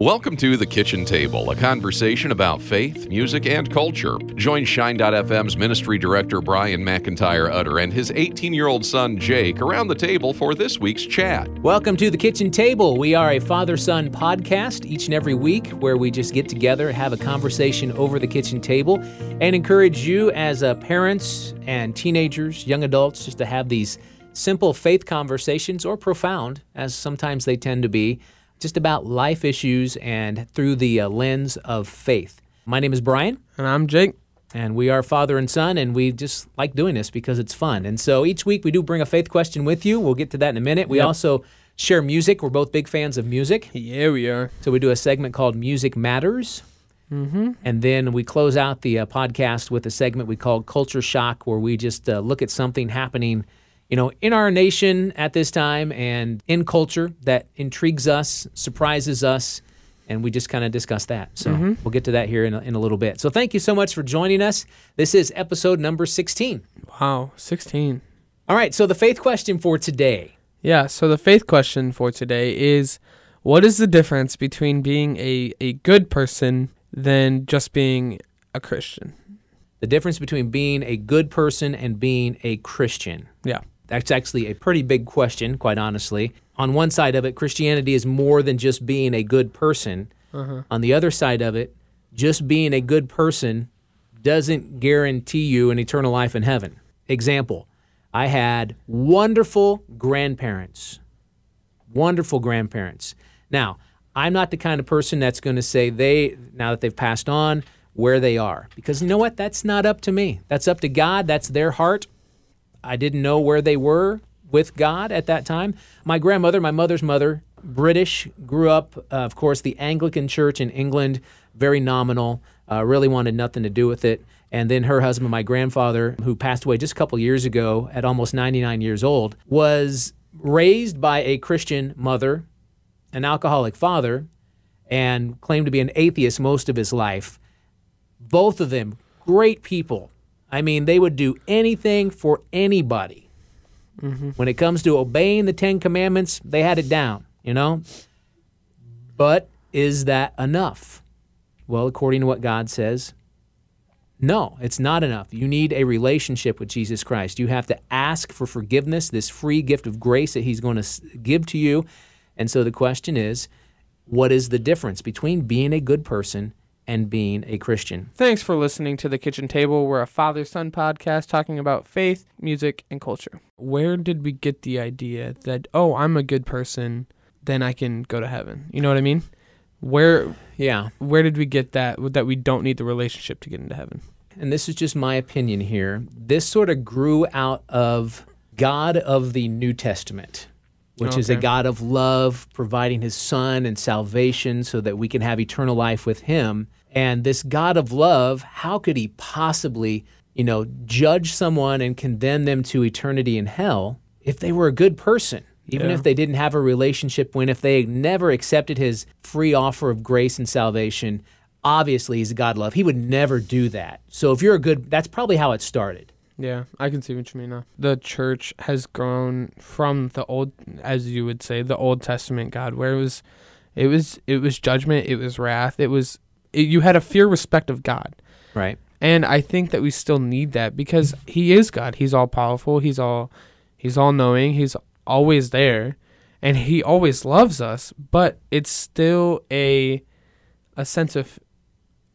Welcome to The Kitchen Table, a conversation about faith, music, and culture. Join Shine.fm's ministry director Brian McIntyre Utter and his 18 year old son Jake around the table for this week's chat. Welcome to The Kitchen Table. We are a father son podcast each and every week where we just get together, have a conversation over the kitchen table, and encourage you as uh, parents and teenagers, young adults, just to have these simple faith conversations or profound, as sometimes they tend to be just about life issues and through the uh, lens of faith. My name is Brian. And I'm Jake. And we are father and son, and we just like doing this because it's fun. And so each week we do bring a faith question with you. We'll get to that in a minute. We Yep. also share music. We're both big fans of music. Yeah, we are. So we do a segment called Music Matters. Mm-hmm. And then we close out the uh, podcast with a segment we call Culture Shock, where we just uh, look at something happening, you know, in our nation at this time and in culture that intrigues us, surprises us, and we just kind of discuss that. So mm-hmm. we'll get to that here in a, in a little bit. So thank you so much for joining us. This is episode number 16. Wow, 16. All right, so the faith question for today. Yeah, so the faith question for today is what is the difference between being a, a good person than just being a Christian? The difference between being a good person and being a Christian. Yeah. That's actually a pretty big question, quite honestly. On one side of it, Christianity is more than just being a good person. Uh-huh. On the other side of it, just being a good person doesn't guarantee you an eternal life in heaven. Example I had wonderful grandparents. Wonderful grandparents. Now, I'm not the kind of person that's going to say they, now that they've passed on, where they are. Because you know what? That's not up to me. That's up to God. That's their heart. I didn't know where they were with God at that time. My grandmother, my mother's mother, British, grew up, uh, of course, the Anglican Church in England, very nominal, uh, really wanted nothing to do with it. And then her husband, my grandfather, who passed away just a couple years ago at almost 99 years old, was raised by a Christian mother, an alcoholic father, and claimed to be an atheist most of his life. Both of them, great people. I mean, they would do anything for anybody. Mm-hmm. When it comes to obeying the Ten Commandments, they had it down, you know? But is that enough? Well, according to what God says, no, it's not enough. You need a relationship with Jesus Christ. You have to ask for forgiveness, this free gift of grace that He's going to give to you. And so the question is what is the difference between being a good person and being a Christian? Thanks for listening to The Kitchen Table. We're a father son podcast talking about faith, music, and culture. Where did we get the idea that, oh, I'm a good person, then I can go to heaven? You know what I mean? Where Yeah. where did we get that that we don't need the relationship to get into heaven? and this is just my opinion here, this sort of grew out of God of the New Testament, which is a God of love, providing his son and salvation so that we can have eternal life with him. And this God of love, how could he possibly, you know, judge someone and condemn them to eternity in hell if they were a good person? Even Yeah. if they didn't have a relationship, when if they never accepted his free offer of grace and salvation, obviously he's a God of love. He would never do that. So if you're a good, that's probably how it started. Yeah, I can see what you mean now. The church has grown from the old, as you would say, the Old Testament God, where it was, it was, it was judgment, it was wrath, it was, you had a fear, respect of God, Right. and I think that we still need that because He is God. He's all powerful. He's all, He's all knowing. He's always there, and He always loves us. But it's still a, a sense of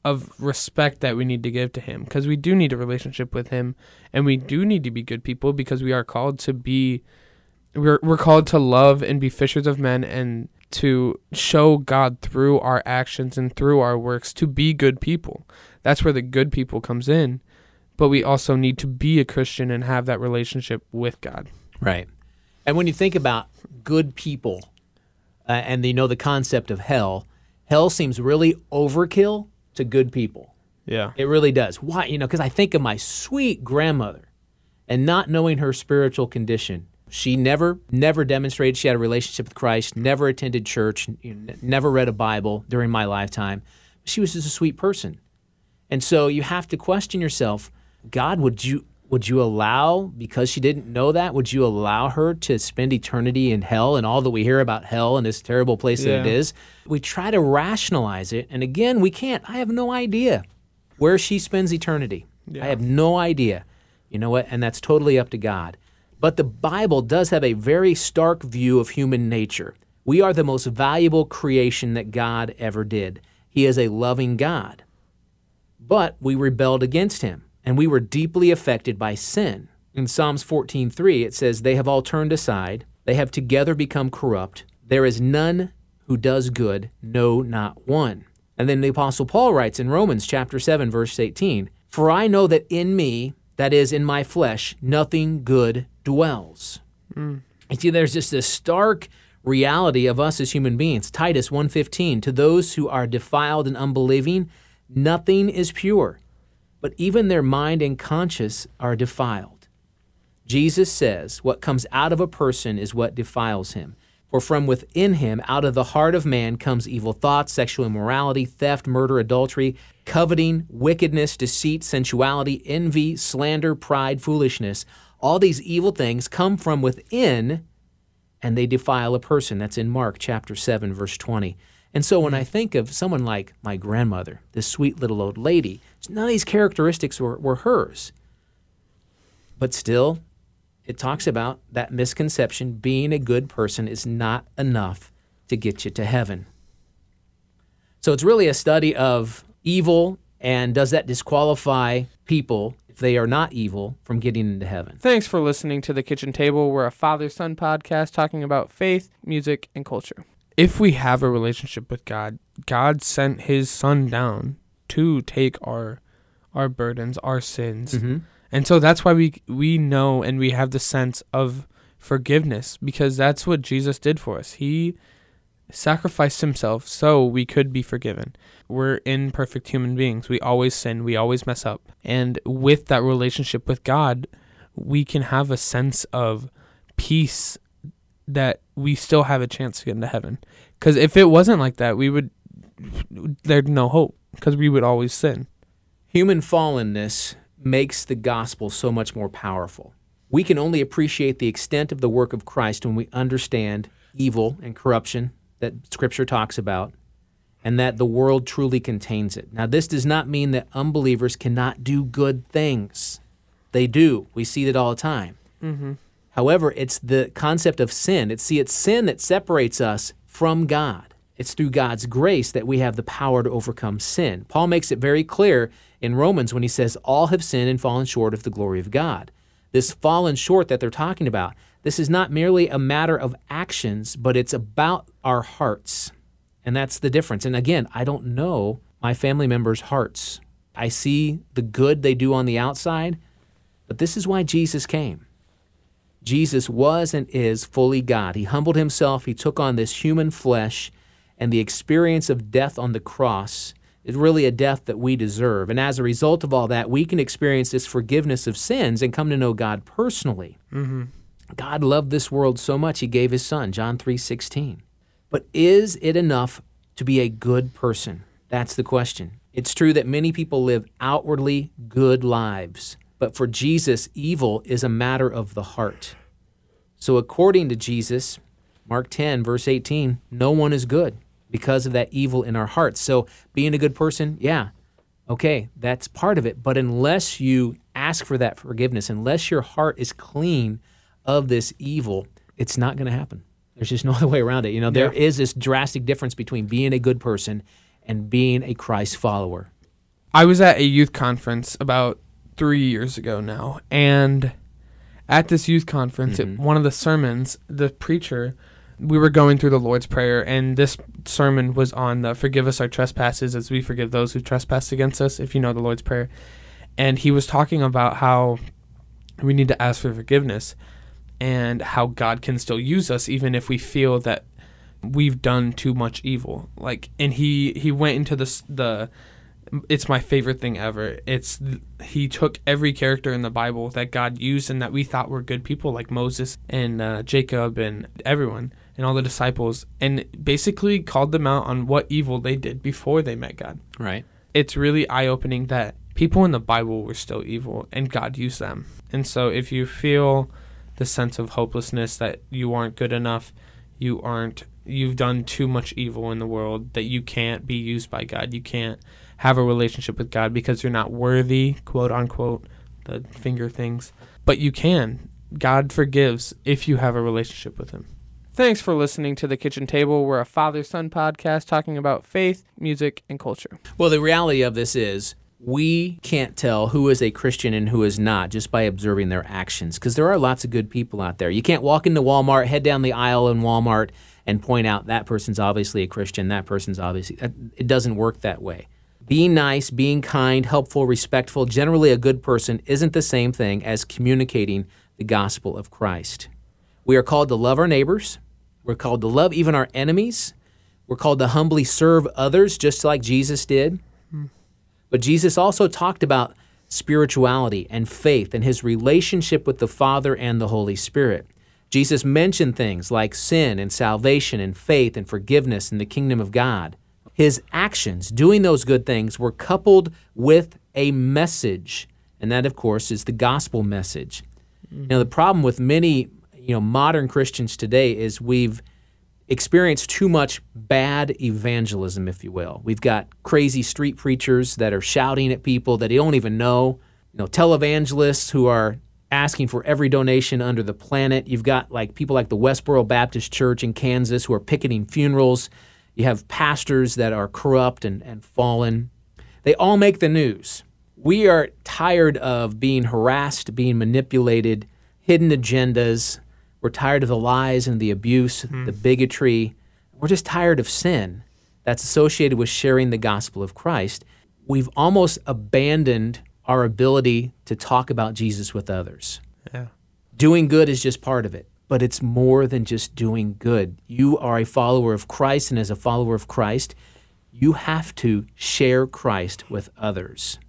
of respect that we need to give to him because we do need a relationship with him and we do need to be good people because we are called to be we're, we're called to love and be fishers of men and to show God through our actions and through our works to be good people. That's where the good people comes in. But we also need to be a Christian and have that relationship with God. Right. And when you think about good people uh, and you know the concept of hell, hell seems really overkill to good people. Yeah. It really does. Why? You know, because I think of my sweet grandmother and not knowing her spiritual condition. She never, never demonstrated she had a relationship with Christ, never attended church, never read a Bible during my lifetime. She was just a sweet person. And so you have to question yourself God, would you, Would you allow, because she didn't know that, would you allow her to spend eternity in hell and all that we hear about hell and this terrible place that it is? We try to rationalize it. And again, we can't. I have no idea where she spends eternity. I have no idea. You know what? And that's totally up to God. But the Bible does have a very stark view of human nature. We are the most valuable creation that God ever did. He is a loving God. But we rebelled against him, and we were deeply affected by sin. In Psalms 14:3 it says, "They have all turned aside; they have together become corrupt. There is none who does good, no, not one." And then the apostle Paul writes in Romans chapter 7 verse 18, "For I know that in me, that is in my flesh, nothing good dwells." Mm. You see, there's just this stark reality of us as human beings. Titus 1:15, to those who are defiled and unbelieving, nothing is pure, but even their mind and conscience are defiled. Jesus says, what comes out of a person is what defiles him. For from within him, out of the heart of man, comes evil thoughts, sexual immorality, theft, murder, adultery, coveting, wickedness, deceit, sensuality, envy, slander, pride, foolishness. All these evil things come from within and they defile a person. That's in Mark chapter 7, verse 20. And so when I hmm. think of someone like my grandmother, this sweet little old lady, none of these characteristics were, were hers. But still, it talks about that misconception being a good person is not enough to get you to heaven. So it's really a study of evil and does that disqualify people, if they are not evil, from getting into heaven? Thanks for listening to The Kitchen Table. We're a father son podcast talking about faith, music, and culture. If we have a relationship with God, God sent his son down to take our our burdens, our sins. Mm-hmm. And so that's why we we know and we have the sense of forgiveness because that's what Jesus did for us. He sacrificed himself so we could be forgiven. We're imperfect human beings. We always sin, we always mess up. And with that relationship with God, we can have a sense of peace that we still have a chance to get into heaven. Cuz if it wasn't like that, we would there'd no hope because we would always sin. Human fallenness makes the gospel so much more powerful. We can only appreciate the extent of the work of Christ when we understand evil and corruption that Scripture talks about and that the world truly contains it. Now, this does not mean that unbelievers cannot do good things. They do. We see that all the time. Mm-hmm. However, it's the concept of sin. It's see, it's sin that separates us from God. It's through God's grace that we have the power to overcome sin. Paul makes it very clear in Romans when he says, All have sinned and fallen short of the glory of God. This fallen short that they're talking about, this is not merely a matter of actions, but it's about our hearts. And that's the difference. And again, I don't know my family members' hearts. I see the good they do on the outside, but this is why Jesus came. Jesus was and is fully God. He humbled himself, he took on this human flesh, and the experience of death on the cross is really a death that we deserve. And as a result of all that, we can experience this forgiveness of sins and come to know God personally. Mm-hmm. God loved this world so much he gave his son, John 3:16. But is it enough to be a good person? That's the question. It's true that many people live outwardly good lives, but for Jesus, evil is a matter of the heart. So according to Jesus, Mark 10 verse 18, no one is good because of that evil in our hearts. So being a good person, yeah, okay, that's part of it. But unless you ask for that forgiveness, unless your heart is clean of this evil, it's not going to happen. There's just no other way around it. You know, there is this drastic difference between being a good person and being a Christ follower. I was at a youth conference about three years ago now, and at this youth conference, it, mm-hmm. one of the sermons, the preacher, we were going through the Lord's Prayer, and this sermon was on the "Forgive us our trespasses, as we forgive those who trespass against us." If you know the Lord's Prayer, and he was talking about how we need to ask for forgiveness, and how God can still use us even if we feel that we've done too much evil. Like, and he he went into this the it's my favorite thing ever. It's he took every character in the Bible that God used and that we thought were good people, like Moses and uh, Jacob and everyone and all the disciples, and basically called them out on what evil they did before they met God. Right. It's really eye opening that people in the Bible were still evil and God used them. And so if you feel the sense of hopelessness that you aren't good enough, you aren't you've done too much evil in the world that you can't be used by God. You can't have a relationship with God because you're not worthy, quote unquote, the finger things. But you can. God forgives if you have a relationship with him. Thanks for listening to The Kitchen Table. We're a father son podcast talking about faith, music, and culture. Well, the reality of this is we can't tell who is a Christian and who is not just by observing their actions because there are lots of good people out there. You can't walk into Walmart, head down the aisle in Walmart, and point out that person's obviously a Christian, that person's obviously. It doesn't work that way. Being nice, being kind, helpful, respectful, generally a good person isn't the same thing as communicating the gospel of Christ. We are called to love our neighbors. We're called to love even our enemies. We're called to humbly serve others, just like Jesus did. Hmm. But Jesus also talked about spirituality and faith and his relationship with the Father and the Holy Spirit. Jesus mentioned things like sin and salvation and faith and forgiveness in the kingdom of God. His actions, doing those good things, were coupled with a message, and that, of course, is the gospel message. Mm-hmm. Now, the problem with many you know modern Christians today is we've experienced too much bad evangelism, if you will. We've got crazy street preachers that are shouting at people that they don't even know. You know, televangelists who are asking for every donation under the planet. You've got like people like the Westboro Baptist Church in Kansas who are picketing funerals. You have pastors that are corrupt and, and fallen. They all make the news. We are tired of being harassed, being manipulated, hidden agendas, we're tired of the lies and the abuse, mm. the bigotry. We're just tired of sin that's associated with sharing the gospel of Christ. We've almost abandoned our ability to talk about Jesus with others. Yeah. Doing good is just part of it, but it's more than just doing good. You are a follower of Christ, and as a follower of Christ, you have to share Christ with others.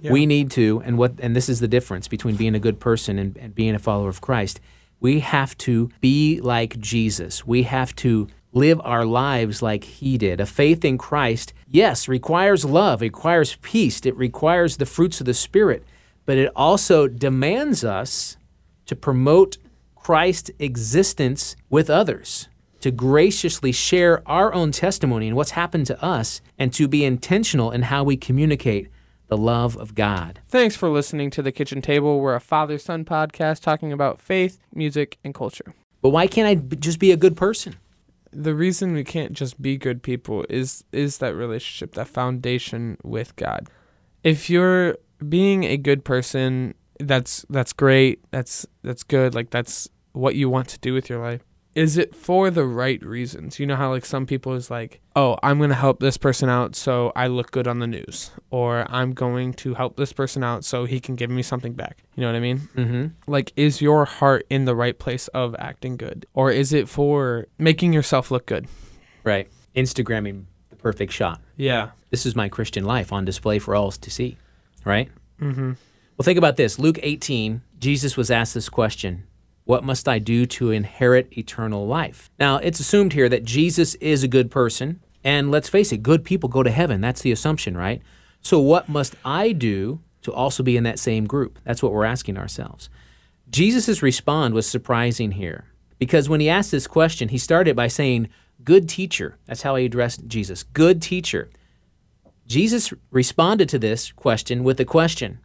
Yeah. We need to, and what and this is the difference between being a good person and, and being a follower of Christ we have to be like Jesus. We have to live our lives like he did. A faith in Christ, yes, requires love, it requires peace, it requires the fruits of the Spirit, but it also demands us to promote Christ's existence with others, to graciously share our own testimony and what's happened to us, and to be intentional in how we communicate the love of God. Thanks for listening to The Kitchen Table. We're a father son podcast talking about faith, music, and culture. But why can't I b- just be a good person? The reason we can't just be good people is is that relationship, that foundation with God. If you're being a good person, that's that's great. That's that's good. Like that's what you want to do with your life is it for the right reasons? You know how like some people is like, "Oh, I'm going to help this person out so I look good on the news," or "I'm going to help this person out so he can give me something back." You know what I mean? Mm-hmm. Like, is your heart in the right place of acting good, or is it for making yourself look good? Right. Instagramming the perfect shot. Yeah. This is my Christian life on display for all to see. Right. Mm-hmm. Well, think about this. Luke 18. Jesus was asked this question what must I do to inherit eternal life? Now, it's assumed here that Jesus is a good person. And let's face it, good people go to heaven. That's the assumption, right? So, what must I do to also be in that same group? That's what we're asking ourselves. Jesus' response was surprising here because when he asked this question, he started by saying, Good teacher. That's how he addressed Jesus. Good teacher. Jesus responded to this question with a question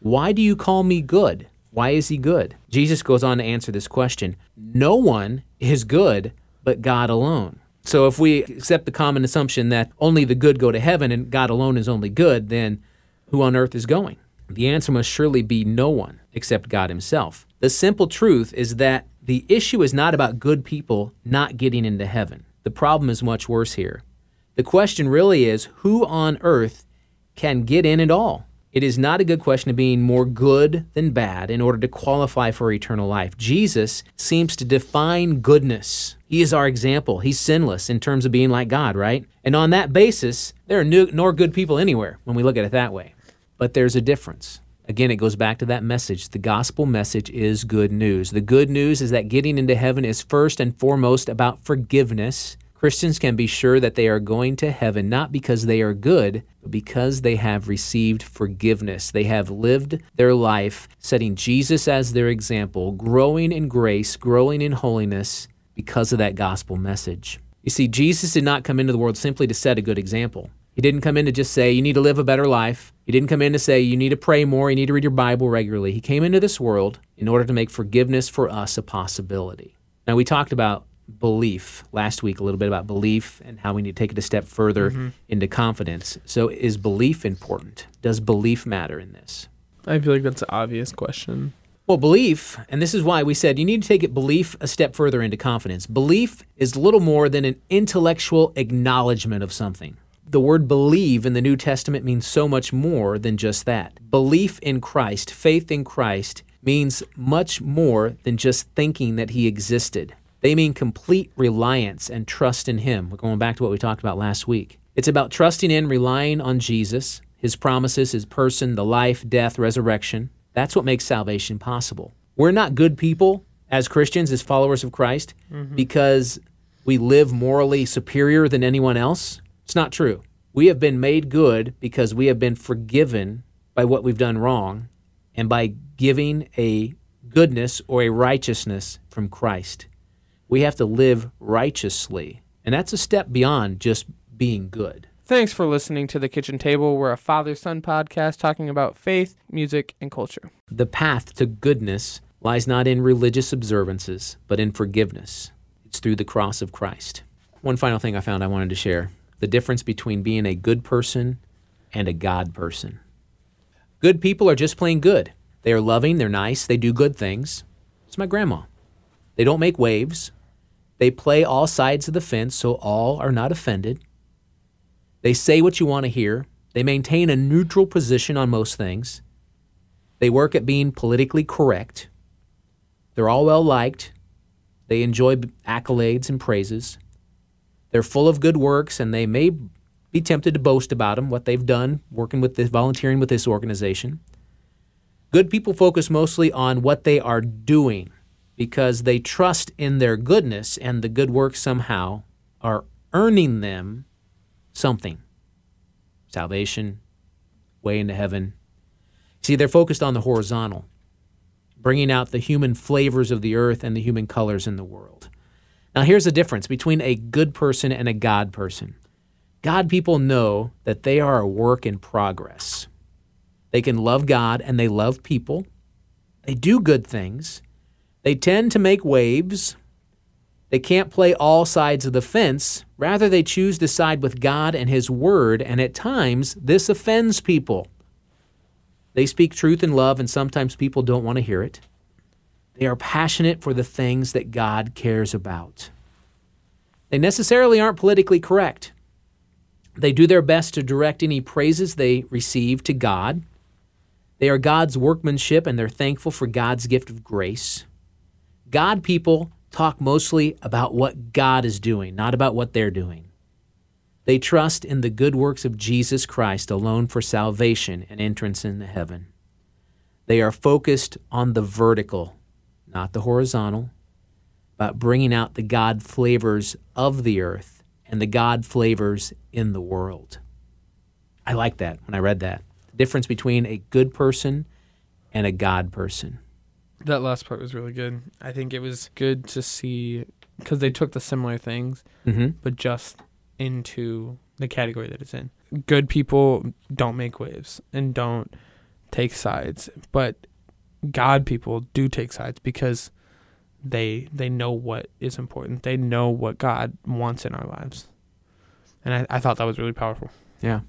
Why do you call me good? Why is he good? Jesus goes on to answer this question No one is good but God alone. So if we accept the common assumption that only the good go to heaven and God alone is only good, then who on earth is going? The answer must surely be no one except God Himself. The simple truth is that the issue is not about good people not getting into heaven. The problem is much worse here. The question really is who on earth can get in at all? It is not a good question of being more good than bad in order to qualify for eternal life. Jesus seems to define goodness. He is our example. He's sinless in terms of being like God, right? And on that basis, there are no, nor good people anywhere when we look at it that way. But there's a difference. Again, it goes back to that message. The gospel message is good news. The good news is that getting into heaven is first and foremost about forgiveness Christians can be sure that they are going to heaven not because they are good, but because they have received forgiveness. They have lived their life setting Jesus as their example, growing in grace, growing in holiness because of that gospel message. You see, Jesus did not come into the world simply to set a good example. He didn't come in to just say, you need to live a better life. He didn't come in to say, you need to pray more, you need to read your Bible regularly. He came into this world in order to make forgiveness for us a possibility. Now, we talked about belief last week, a little bit about belief and how we need to take it a step further Mm-hmm. into confidence. So, is belief important? Does belief matter in this? I feel like that's an obvious question. Well, belief, and this is why we said you need to take it belief a step further into confidence. Belief is little more than an intellectual acknowledgement of something. The word believe in the New Testament means so much more than just that. Belief in Christ, faith in Christ, means much more than just thinking that he existed. They mean complete reliance and trust in him. We're going back to what we talked about last week. It's about trusting in, relying on Jesus, his promises, his person, the life, death, resurrection. That's what makes salvation possible. We're not good people as Christians, as followers of Christ, mm-hmm. because we live morally superior than anyone else. It's not true. We have been made good because we have been forgiven by what we've done wrong and by giving a goodness or a righteousness from Christ. We have to live righteously. And that's a step beyond just being good. Thanks for listening to The Kitchen Table. We're a father son podcast talking about faith, music, and culture. The path to goodness lies not in religious observances, but in forgiveness. It's through the cross of Christ. One final thing I found I wanted to share the difference between being a good person and a God person. Good people are just plain good. They are loving, they're nice, they do good things. It's my grandma. They don't make waves. They play all sides of the fence so all are not offended. They say what you want to hear. They maintain a neutral position on most things. They work at being politically correct. They're all well liked. They enjoy accolades and praises. They're full of good works, and they may be tempted to boast about them, what they've done working with this, volunteering with this organization. Good people focus mostly on what they are doing because they trust in their goodness, and the good works somehow are earning them something salvation, way into heaven. See, they're focused on the horizontal, bringing out the human flavors of the earth and the human colors in the world. Now, here's the difference between a good person and a God person. God people know that they are a work in progress. They can love God and they love people. They do good things. They tend to make waves. They can't play all sides of the fence. Rather, they choose to side with God and His Word, and at times this offends people. They speak truth in love, and sometimes people don't want to hear it. They are passionate for the things that God cares about. They necessarily aren't politically correct. They do their best to direct any praises they receive to God. They are God's workmanship, and they're thankful for God's gift of grace. God people talk mostly about what God is doing, not about what they're doing. They trust in the good works of Jesus Christ alone for salvation and entrance into heaven. They are focused on the vertical, not the horizontal, about bringing out the God flavors of the earth and the God flavors in the world. I like that when I read that. The difference between a good person and a God person. That last part was really good. I think it was good to see because they took the similar things, Mm-hmm. but just into the category that it's in. Good people don't make waves and don't take sides, but God people do take sides because they they know what is important. They know what God wants in our lives, and I, I thought that was really powerful. Yeah.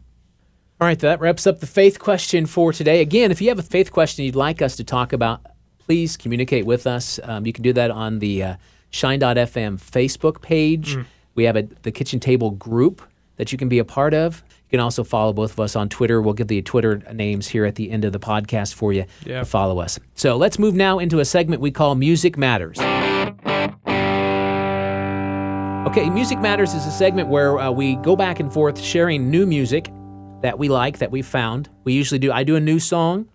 All right, that wraps up the faith question for today. Again, if you have a faith question you'd like us to talk about, please communicate with us. Um, you can do that on the uh, Shine.fm Facebook page. We have a, the kitchen table group that you can be a part of. You can also follow both of us on Twitter. We'll give the Twitter names here at the end of the podcast for you Yeah. to follow us. So let's move now into a segment we call Music Matters. Okay, Music Matters is a segment where uh, we go back and forth sharing new music that we like, that we found. We usually do, I do a new song,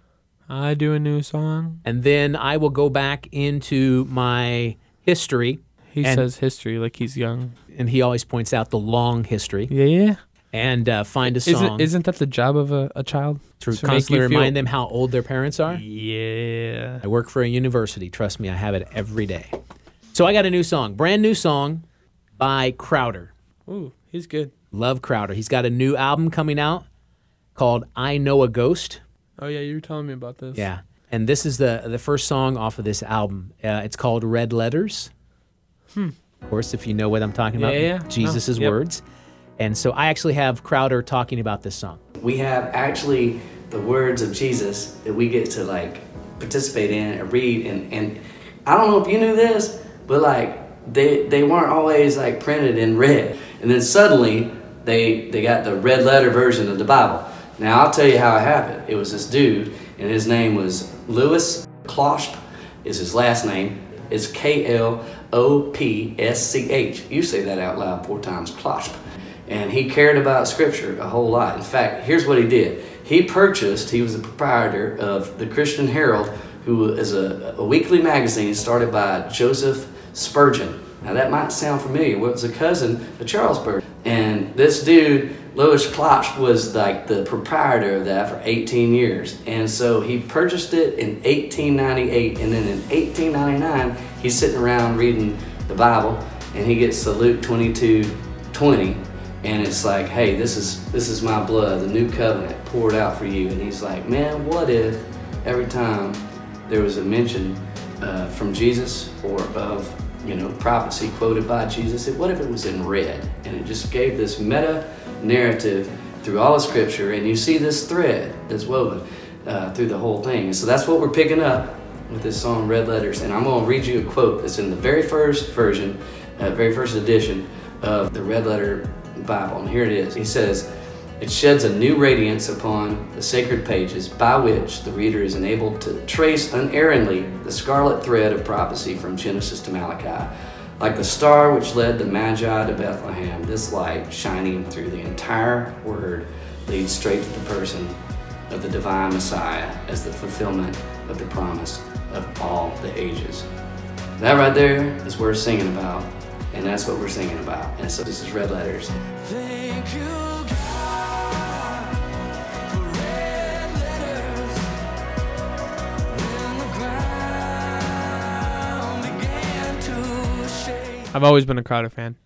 I do a new song. and then I will go back into my history He And- says history like he's young. and he always points out the long history Yeah, yeah. and uh, find a Isn't song isn't that the job of a, a child? to to constantly you feel- remind them how old their parents are. Yeah. I work for a university. Trust me, I have it every day. So I got a new song, brand new song by Crowder. Ooh, he's good. Love Crowder. He's got a new album coming out called I Know a Ghost. Oh yeah, you were telling me about this. Yeah. And this is the the first song off of this album. Uh, it's called Red Letters. Of course, if you know what I'm talking about, Hmm. Yeah, yeah. Jesus' No, yep. words. And so I actually have Crowder talking about this song. we have actually the words of Jesus that we get to like participate in and read and, and I don't know if you knew this, but like they they weren't always like printed in red. And then suddenly they they got the red letter version of the Bible. Now I'll tell you how it happened. It was this dude and his name was Louis Klopsch is his last name. It's K L O P S C H. You say that out loud four times, Klopsch and he cared about scripture a whole lot. In fact, here's what he did. He purchased, he was the proprietor of the Christian Herald, who is a, a weekly magazine started by Joseph Spurgeon. Now that might sound familiar. Well, it was a cousin of Charles Spurgeon. And this dude, Louis Klopsch, was like the proprietor of that for 18 years. And so he purchased it in 1898. And then in 1899, he's sitting around reading the Bible and he gets to Luke 22 20 and it's like hey this is this is my blood the new covenant poured out for you and he's like man what if every time there was a mention uh, from jesus or of you know prophecy quoted by jesus what if it was in red and it just gave this meta narrative through all of scripture and you see this thread that's woven uh, through the whole thing and so that's what we're picking up with this song red letters and i'm going to read you a quote that's in the very first version uh, very first edition of the red letter Bible. And here it is. He says, It sheds a new radiance upon the sacred pages by which the reader is enabled to trace unerringly the scarlet thread of prophecy from Genesis to Malachi. Like the star which led the Magi to Bethlehem, this light shining through the entire word leads straight to the person of the divine Messiah as the fulfillment of the promise of all the ages. That right there is worth singing about, and that's what we're singing about. And so this is Red Letters. I've always been a Crowder fan.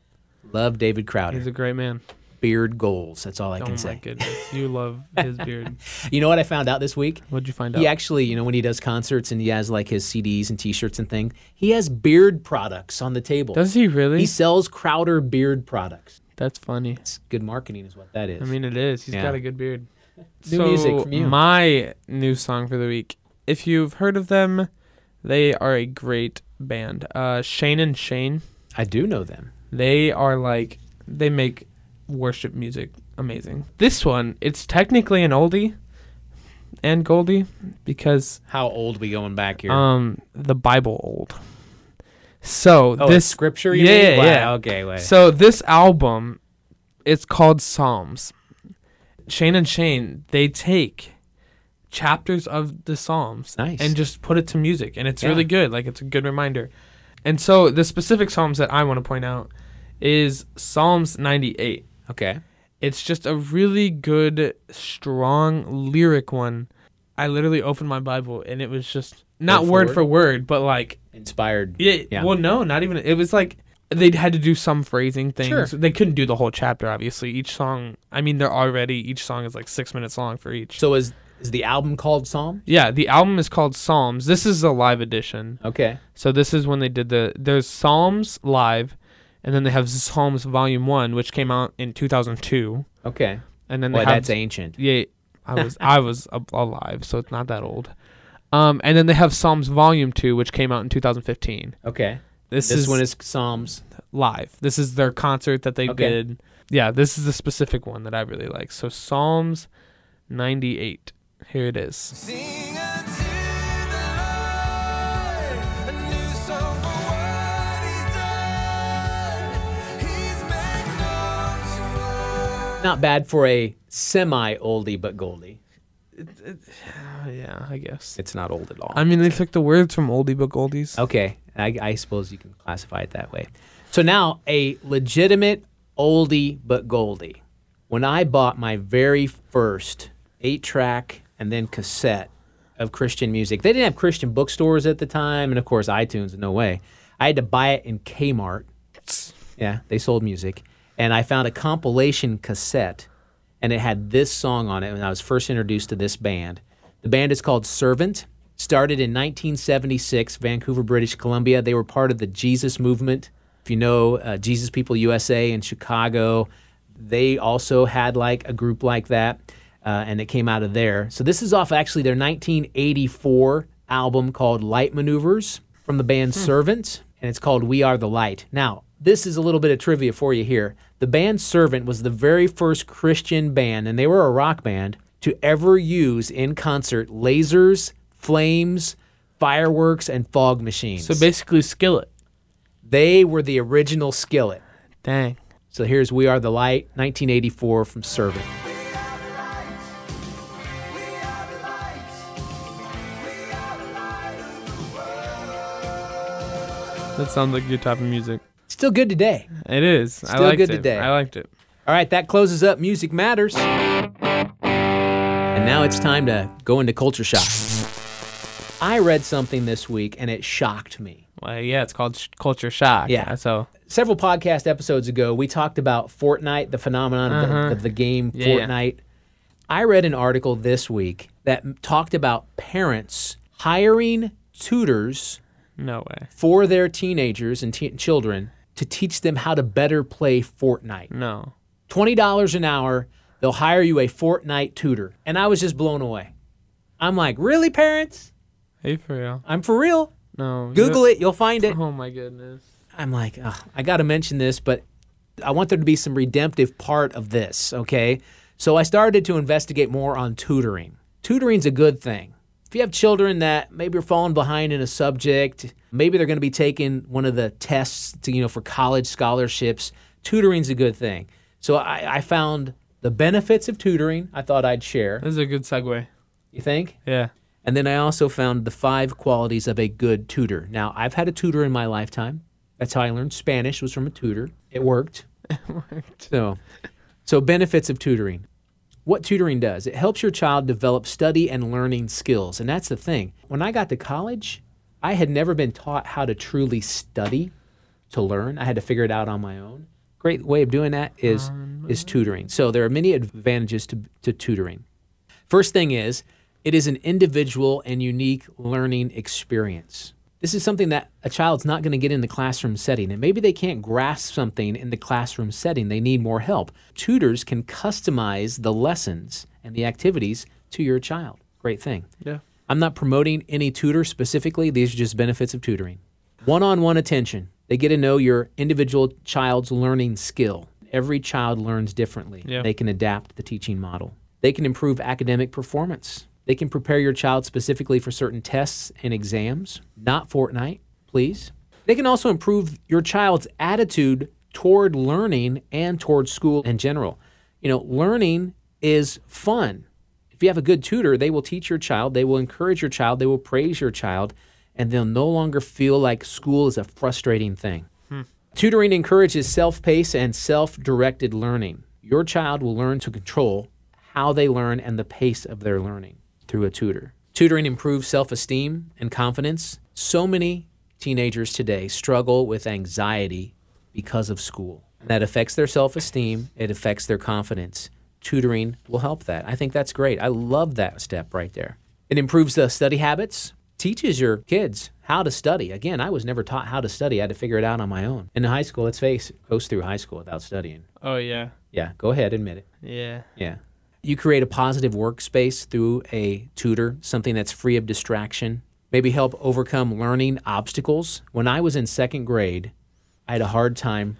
Love David Crowder. He's a great man. Beard goals. That's all I oh can my say. goodness, you love his beard. You know what I found out this week? What'd you find out? He actually, you know, when he does concerts and he has like his CDs and T-shirts and thing, he has beard products on the table. Does he really? He sells Crowder beard products. That's funny. It's good marketing, is what that is. I mean, it is. He's Yeah. got a good beard. New music from you. My new song for the week. If you've heard of them, they are a great band. Uh, Shane and Shane. I do know them. They are like they make worship music amazing. This one, it's technically an oldie and Goldie because How old we going back here? um the Bible old. So oh, this it's scripture. You yeah, mean? Wow, yeah. Okay, wait. So this album, it's called Psalms. Shane and Shane, they take chapters of the Psalms Nice. and just put it to music, and it's Yeah. really good. Like it's a good reminder. And so the specific Psalms that I want to point out is Psalms 98. okay. It's just a really good, strong lyric one. I literally opened my Bible and it was just not Word for word for word, but like Inspired. yeah, Yeah. Well, no, not even. It was like they had to do some phrasing things. Sure. They couldn't do the whole chapter, obviously. Each song, I mean, they're already each song is like six minutes long for each. So is is the album called Psalms? yeah, the album is called Psalms. This is a live edition. Okay. So this is when they did the there's Psalms live, and then they have Psalms Volume One, which came out in 2002, Okay. and then they Boy, have that's ancient. yeah, I was I was alive, so it's not that old. Um, and then they have Psalms Volume Two, which came out in 2015. Okay. This, This is one is Psalms. live. This is their concert that they Okay. did. Yeah, this is the specific one that I really like. So Psalms 98. Here it is. Sing unto the Lord a new song for what He's done. He's made known to us. Not bad for a semi oldie but goldie. Yeah, I guess. It's not old at all. I mean, they took the words from oldie but goldies. okay. I, I suppose you can classify it that way. So now a legitimate oldie but goldie. When I bought my very first eight track and then cassette of Christian music, they didn't have Christian bookstores at the time, and of course iTunes, no way. I had to buy it in Kmart. Yeah, they sold music. And I found a compilation cassette, and it had this song on it when I was first introduced to this band. The band is called Servant. Started in 1976, Vancouver, British Columbia. They were part of the Jesus movement. If you know uh, Jesus People USA in Chicago, they also had like a group like that, uh, and it came out of there. So this is off actually their 1984 album called Light Maneuvers from the band Servant, and it's called We Are the Light. Now, this is a little bit of trivia for you here. The band Servant was the very first Christian band, and they were a rock band, to ever use in concert lasers, flames, fireworks, and fog machines. So basically, skillet. they were the original skillet. Dang. So here's We Are the Light, 1984 from Servant. That sounds like your type of music. Still good today. It is. I Still liked good it. today. I liked it. All right, that closes up Music Matters. And now it's time to go into culture shock. I read something this week and it shocked me. Well, yeah, it's called sh- culture shock. Yeah. So Several podcast episodes ago, we talked about Fortnite, the phenomenon of, the, of the game Uh-huh. Yeah. Fortnite. I read an article this week that m- talked about parents hiring tutors no way. for their teenagers and teen children to teach them how to better play Fortnite. No. $20 an hour, they'll hire you a Fortnite tutor. And I was just blown away. I'm like, really, parents? Hey, for real. I'm for real. No. Google it, you'll find it. Oh my goodness. I'm like, I got to mention this, but I want there to be some redemptive part of this, okay? So I started to investigate more on tutoring. Tutoring's a good thing. If you have children that maybe are falling behind in a subject, maybe they're going to be taking one of the tests to, you know, for college scholarships, tutoring's a good thing. So I, I found the benefits of tutoring. I thought I'd share. This is a good segue. You think? Yeah. And then I also found the five qualities of a good tutor. Now, I've had a tutor in my lifetime. That's how I learned Spanish was from a tutor. It worked. It worked. So, so benefits of tutoring. What tutoring does, it helps your child develop study and learning skills. And that's the thing. When I got to college, I had never been taught how to truly study to learn. I had to figure it out on my own. Great way of doing that is is tutoring. So there are many advantages to, to tutoring. First thing is, it is an individual and unique learning experience. This is something that a child's not going to get in the classroom setting, and maybe they can't grasp something in the classroom setting. They need more help. Tutors can customize the lessons and the activities to your child. Great thing. Yeah. I'm not promoting any tutor specifically, these are just benefits of tutoring. One on one attention. They get to know your individual child's learning skill. Every child learns differently. Yeah. They can adapt the teaching model. They can improve academic performance. They can prepare your child specifically for certain tests and exams, not Fortnite, please. They can also improve your child's attitude toward learning and toward school in general. You know, learning is fun. If you have a good tutor, they will teach your child, they will encourage your child, they will praise your child, and they'll no longer feel like school is a frustrating thing. Hmm. Tutoring encourages self paced and self directed learning. Your child will learn to control how they learn and the pace of their learning through a tutor. Tutoring improves self esteem and confidence. So many teenagers today struggle with anxiety because of school. That affects their self esteem, it affects their confidence. Tutoring will help that. I think that's great. I love that step right there. It improves the study habits, teaches your kids how to study. Again, I was never taught how to study. I had to figure it out on my own. In high school, let's face it, goes through high school without studying. Oh yeah. Yeah, go ahead, admit it. Yeah. Yeah. You create a positive workspace through a tutor, something that's free of distraction. Maybe help overcome learning obstacles. When I was in second grade, I had a hard time.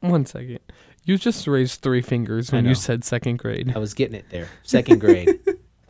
One second. You just raised three fingers when you said second grade. I was getting it there. Second grade.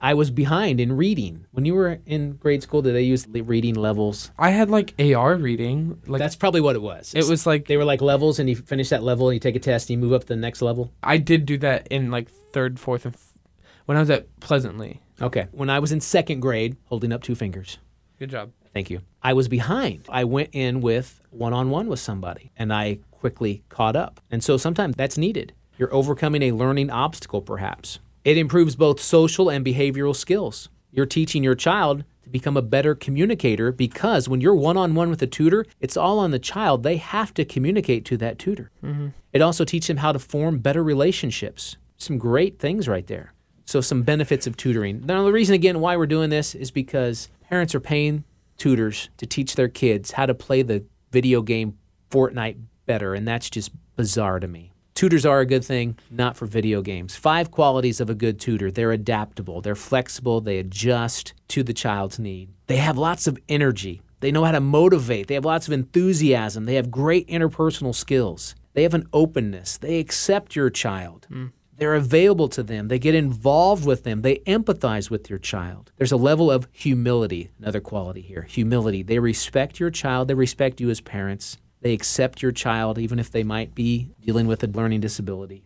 I was behind in reading. When you were in grade school, did they use the reading levels? I had like AR reading. Like That's probably what it was. it was like They were like levels, and you finish that level, and you take a test, and you move up to the next level. I did do that in like third, fourth, and f- when I was at Pleasantly. Okay. When I was in second grade, holding up two fingers. Good job. Thank you. I was behind. I went in with one on one with somebody and I quickly caught up. And so sometimes that's needed. You're overcoming a learning obstacle, perhaps. It improves both social and behavioral skills. You're teaching your child to become a better communicator because when you're one on one with a tutor, it's all on the child. They have to communicate to that tutor. Mm-hmm. It also teaches them how to form better relationships. Some great things right there. So, some benefits of tutoring. Now, the reason again why we're doing this is because parents are paying tutors to teach their kids how to play the video game Fortnite better, and that's just bizarre to me. Tutors are a good thing, not for video games. Five qualities of a good tutor they're adaptable, they're flexible, they adjust to the child's need. They have lots of energy, they know how to motivate, they have lots of enthusiasm, they have great interpersonal skills, they have an openness, they accept your child. Hmm. They're available to them. They get involved with them. They empathize with your child. There's a level of humility, another quality here. Humility. They respect your child. They respect you as parents. They accept your child, even if they might be dealing with a learning disability.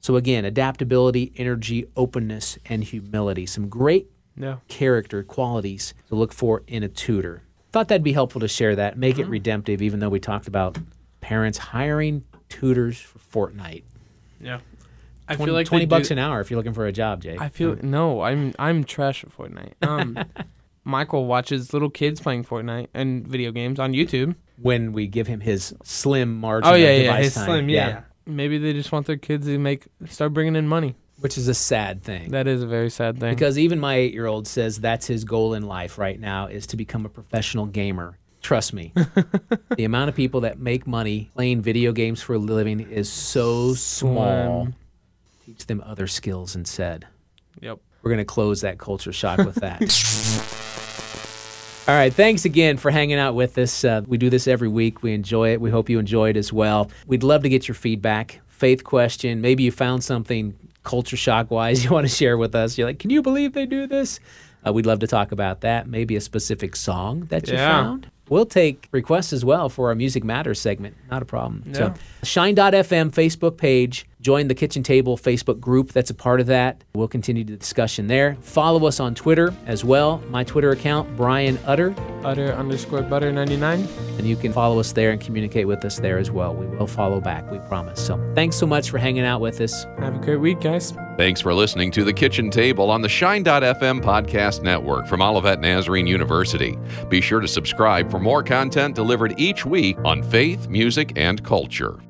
So, again, adaptability, energy, openness, and humility. Some great Yeah. character qualities to look for in a tutor. Thought that'd be helpful to share that, make it redemptive, even though we talked about parents hiring tutors for Fortnite. Yeah. I 20, feel like 20 bucks do- an hour if you're looking for a job, Jake. I feel no, I'm I'm trash at Fortnite. Um, Michael watches little kids playing Fortnite and video games on YouTube. when we give him his slim margin Oh of yeah, yeah, device his time. slim, yeah. Maybe they just want their kids to make start bringing in money. Which is a sad thing. That is a very sad thing. Because even my eight year old says that's his goal in life right now is to become a professional gamer. Trust me. the amount of people that make money playing video games for a living is so small. Slim. Teach them other skills instead. yep. We're going to close that culture shock with that. All right. Thanks again for hanging out with us. Uh, we do this every week. We enjoy it. We hope you enjoy it as well. We'd love to get your feedback, faith question. Maybe you found something culture shock wise you want to share with us. You're like, can you believe they do this? Uh, we'd love to talk about that. Maybe a specific song that you Yeah. found. We'll take requests as well for our Music Matters segment. Not a problem. So, Yeah. Shine.fm Facebook page. Join the Kitchen Table Facebook group that's a part of that. We'll continue the discussion there. Follow us on Twitter as well. My Twitter account, Brian Utter. Utter underscore butter ninety nine. And you can follow us there and communicate with us there as well. We will follow back, we promise. So thanks so much for hanging out with us. Have a great week, guys. Thanks for listening to The Kitchen Table on the Shine.fm podcast network from Olivet Nazarene University. Be sure to subscribe for more content delivered each week on faith, music, and culture.